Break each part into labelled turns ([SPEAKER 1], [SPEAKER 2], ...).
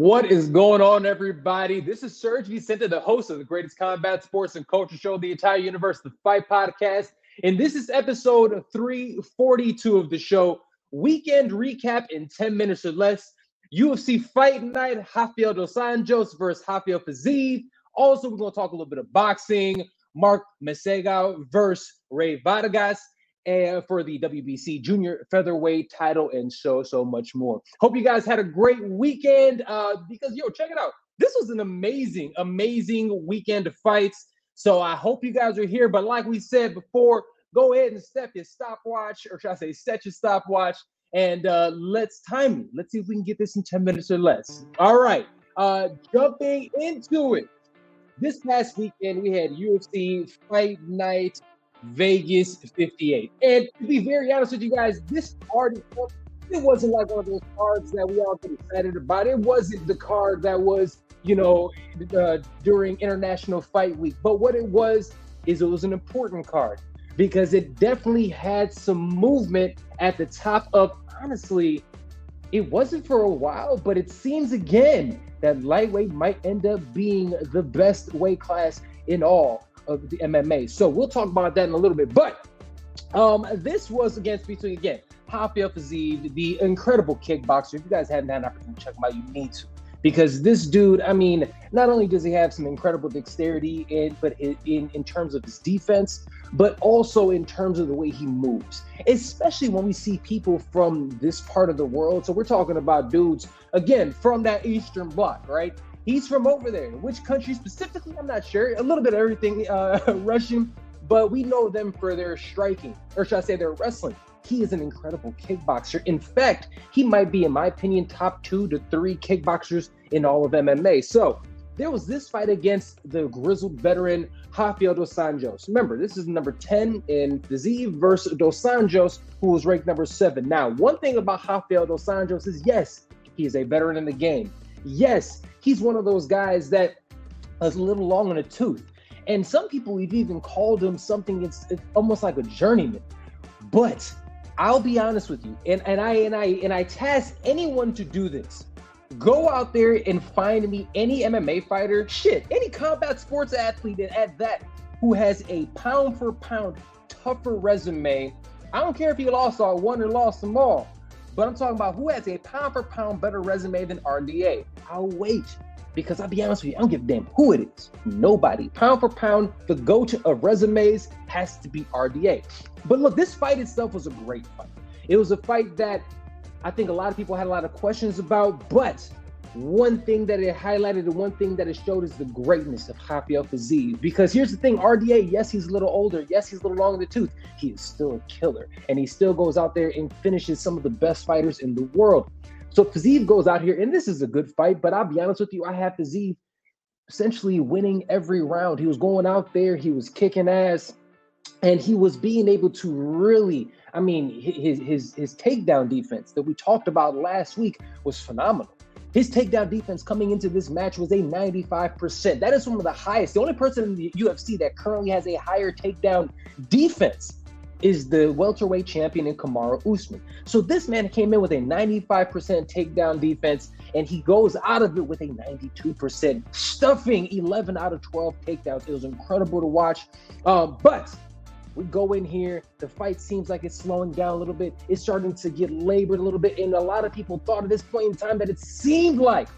[SPEAKER 1] What is going on, everybody? This is Serg Vicente, the host of the greatest combat sports and culture show, the entire universe, the Fight Podcast. And this is episode 342 of the show. Weekend recap in 10 minutes or less. UFC Fight Night, Rafael Dos Anjos versus Rafael Fiziev. Also, we're going to talk a little bit of boxing. Mark Magsayo versus Rey Vargas and for the WBC junior featherweight title and so so much more. Hope you guys had a great weekend uh because yo check it out. This was an amazing amazing weekend of fights. So I hope you guys are here but like we said before, go ahead and step your stopwatch or should I say set your stopwatch and uh let's time it. Let's see if we can get this in 10 minutes or less. All right. Uh jumping into it. This past weekend we had UFC Fight Night Vegas 58. And to be very honest with you guys, this card it wasn't like one of those cards that we all get excited about. It wasn't the card that was, you know, uh, during International Fight Week. But what it was is it was an important card because it definitely had some movement at the top of honestly it wasn't for a while but it seems again that lightweight might end up being the best weight class in all of the MMA. So we'll talk about that in a little bit. But um, this was against between again Rafael Fiziev, the incredible kickboxer. If you guys haven't had an opportunity to check him out, you need to. Because this dude, I mean, not only does he have some incredible dexterity in, but in, in, in terms of his defense, but also in terms of the way he moves, especially when we see people from this part of the world. So we're talking about dudes, again, from that Eastern Bloc, right? He's from over there. Which country specifically? I'm not sure. A little bit of everything uh, Russian, but we know them for their striking, or should I say their wrestling. He is an incredible kickboxer. In fact, he might be, in my opinion, top two to three kickboxers in all of MMA. So there was this fight against the grizzled veteran Rafael Dos Anjos. Remember, this is number 10 in Fiziev versus Dos Anjos, who was ranked number seven. Now, one thing about Rafael Dos Anjos is yes, he is a veteran in the game. Yes, he's one of those guys that is a little long in the tooth. And some people have even called him something it's, it's almost like a journeyman. But I'll be honest with you, and, and I and I and I task anyone to do this. Go out there and find me any MMA fighter, shit, any combat sports athlete and at that who has a pound for pound tougher resume. I don't care if he lost all one or lost them all. But I'm talking about who has a pound for pound better resume than RDA. I'll wait because I'll be honest with you, I don't give a damn who it is. Nobody. Pound for pound, the go to of resumes has to be RDA. But look, this fight itself was a great fight. It was a fight that I think a lot of people had a lot of questions about, but one thing that it highlighted and one thing that it showed is the greatness of Rafael Fiziev. Because here's the thing RDA, yes, he's a little older. Yes, he's a little long in the tooth. He is still a killer. And he still goes out there and finishes some of the best fighters in the world. So Fiziev goes out here, and this is a good fight. But I'll be honest with you, I have Fiziev essentially winning every round. He was going out there, he was kicking ass, and he was being able to really. I mean, his his his takedown defense that we talked about last week was phenomenal. His takedown defense coming into this match was a 95%. That is one of the highest. The only person in the UFC that currently has a higher takedown defense is the welterweight champion in Kamaru Usman. So this man came in with a 95% takedown defense, and he goes out of it with a 92%, stuffing 11 out of 12 takedowns. It was incredible to watch. Um, but we go in here, the fight seems like it's slowing down a little bit. It's starting to get labored a little bit. And a lot of people thought at this point in time that it seemed like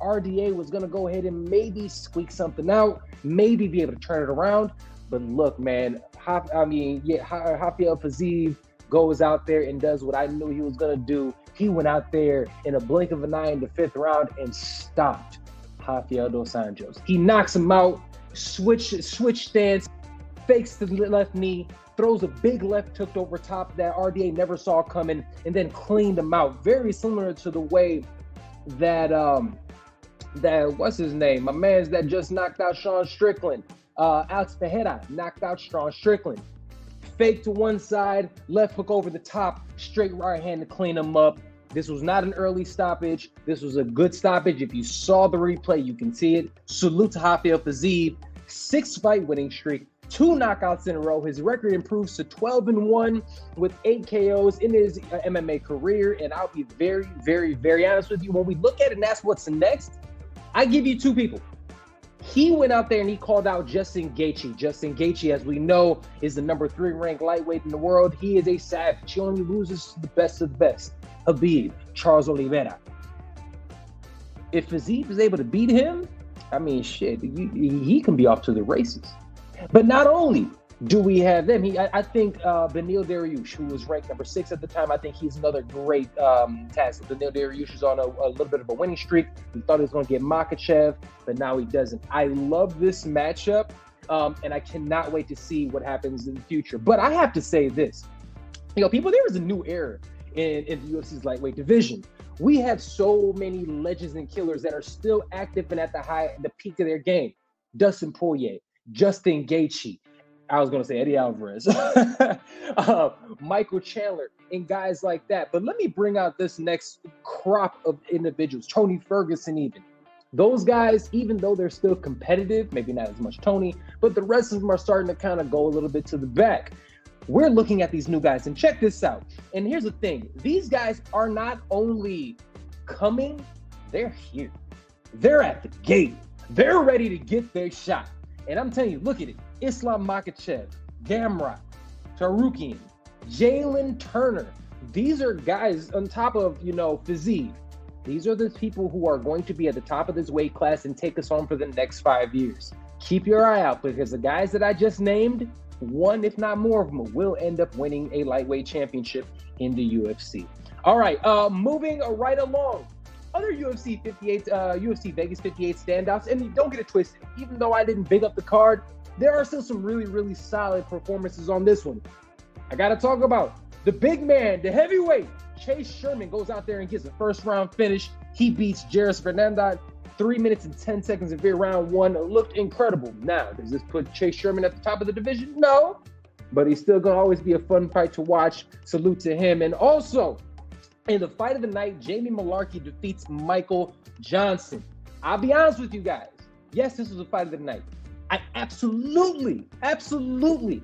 [SPEAKER 1] RDA was going to go ahead and maybe squeak something out, maybe be able to turn it around. But look, man, I mean, yeah, Rafael Fiziev goes out there and does what I knew he was going to do. He went out there in a blink of an eye in the fifth round and stopped Rafael Dos Anjos. He knocks him out, switch switch stance, fakes the left knee, throws a big left hook over top that RDA never saw coming, and then cleaned him out. Very similar to the way that um that what's his name? My man's that just knocked out Sean Strickland. Uh Alex Pereira knocked out Sean Strickland. Fake to one side, left hook over the top, straight right hand to clean him up. This was not an early stoppage. This was a good stoppage. If you saw the replay, you can see it. Salute to Rafael Fiziev. Six fight winning streak, two knockouts in a row. His record improves to 12 and 1 with eight KOs in his uh, MMA career. And I'll be very, very, very honest with you. When we look at it and that's what's next, I give you two people. He went out there and he called out Justin Gaethje. Justin Gaethje, as we know, is the number three ranked lightweight in the world. He is a savage. He only loses to the best of the best. Khabib, Charles Oliveira. If Fiziev is able to beat him, I mean, shit, he can be off to the races. But not only do we have them, he, I, I think uh, Beneil Dariush, who was ranked number six at the time, I think he's another great um, task. Beneil Dariush is on a, a, little bit of a winning streak. We thought he was going to get Makhachev, but now he doesn't. I love this matchup, um, and I cannot wait to see what happens in the future. But I have to say this, you know, people, there is a new era in, in the UFC's lightweight division. We have so many legends and killers that are still active and at the high, the peak of their game. Dustin Poirier, Justin Gaethje. I was going to say Eddie Alvarez, uh, Michael Chandler, and guys like that. But let me bring out this next crop of individuals, Tony Ferguson, even. Those guys, even though they're still competitive, maybe not as much Tony, but the rest of them are starting to kind of go a little bit to the back. We're looking at these new guys, and check this out. And here's the thing these guys are not only coming, they're here. They're at the gate. They're ready to get their shot. And I'm telling you, look at it. Islam Makhachev, Gamrot, Tsarukyan, Jalin Turner. These are guys on top of, you know, Fiziev. These are the people who are going to be at the top of this weight class and take us home for the next five years. Keep your eye out because the guys that I just named, one, if not more of them, will end up winning a lightweight championship in the UFC. All right, uh, moving right along other UFC 58, uh, UFC Vegas 58 standouts, and don't get it twisted. Even though I didn't big up the card, there are still some really, really solid performances on this one. I got to talk about the big man, the heavyweight. Chase Sherman goes out there and gets a first round finish. He beats Jeris Fernandez three minutes and 10 seconds of round one. Looked incredible. Now, does this put Chase Sherman at the top of the division? No, but he's still going to always be a fun fight to watch. Salute to him. And also, in the fight of the night, Jamie Mullarkey defeats Michael Johnson. I'll be honest with you guys. Yes, this was a fight of the night. I absolutely, absolutely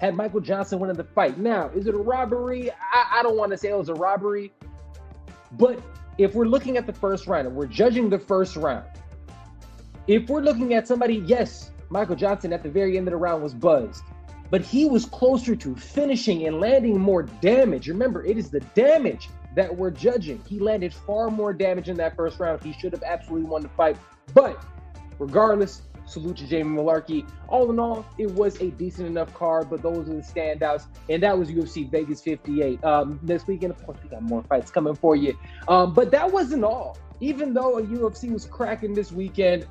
[SPEAKER 1] had Michael Johnson winning the fight. Now, is it a robbery? I, I don't want to say it was a robbery, but if we're looking at the first round and we're judging the first round, if we're looking at somebody, yes, Michael Johnson at the very end of the round was buzzed, but he was closer to finishing and landing more damage. Remember, it is the damage that we're judging. He landed far more damage in that first round. He should have absolutely won the fight. But regardless, salute to Jamie Mullarkey. All in all, it was a decent enough card, but those are the standouts. And that was UFC Vegas 58. Um, this weekend, of course, we got more fights coming for you. Um, but that wasn't all. Even though a UFC was cracking this weekend,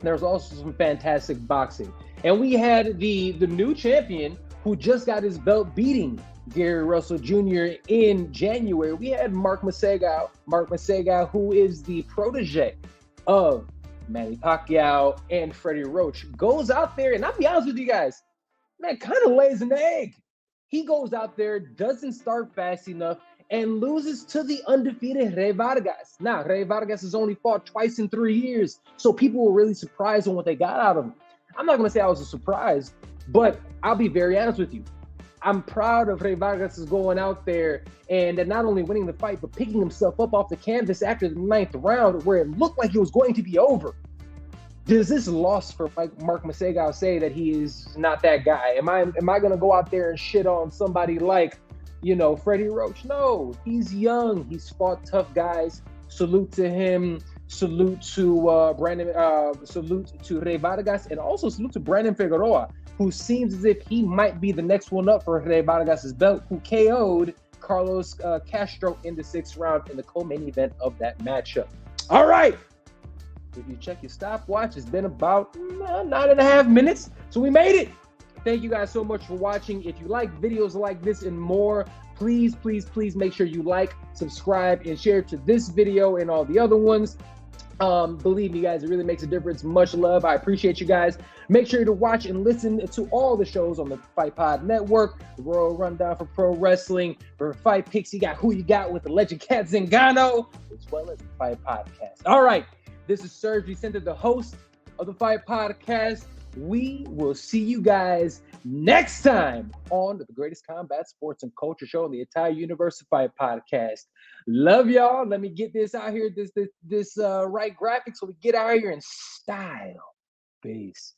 [SPEAKER 1] there was also some fantastic boxing. And we had the the new champion who just got his belt beating Gary Russell Jr. in January, we had Mark Magsayo. Mark Magsayo, who is the protege of Manny Pacquiao and Freddie Roach, goes out there, and I'll be honest with you guys, man, kind of lays an egg. He goes out there, doesn't start fast enough, and loses to the undefeated Rey Vargas. Now, Rey Vargas has only fought twice in three years, so people were really surprised on what they got out of him. I'm not going to say I was a surprise, but I'll be very honest with you. I'm proud of Rey Vargas is going out there and not only winning the fight, but picking himself up off the canvas after the ninth round where it looked like it was going to be over. Does this loss for Mark Magsayo say that he is not that guy? Am I am I gonna go out there and shit on somebody like, you know, Freddie Roach? No, he's young. He's fought tough guys. Salute to him. Salute to uh, Brandon. Uh, salute to Rey Vargas, and also salute to Brandon Figueroa who seems as if he might be the next one up for Rey Vargas' belt, who KO'd Carlos uh, Castro in the sixth round in the co-main event of that matchup. All right. If you check your stopwatch, it's been about uh, nine and a half minutes. So we made it. Thank you guys so much for watching. If you like videos like this and more, please, please, please make sure you like, subscribe, and share to this video and all the other ones. Um, believe me, guys, it really makes a difference. Much love. I appreciate you guys. Make sure to watch and listen to all the shows on the Fight Pod Network, the Royal Rundown for Pro Wrestling, for Fight Picks. You got who you got with the legend Cat Zingano, as well as the Fight Podcast. All right, this is Serg Vicente, the host of the Fight Podcast. We will see you guys next time on the Greatest Combat Sports and Culture Show on the of Fight podcast. Love y'all. Let me get this out here, this this this uh, right graphic, so we get out here in style. Peace.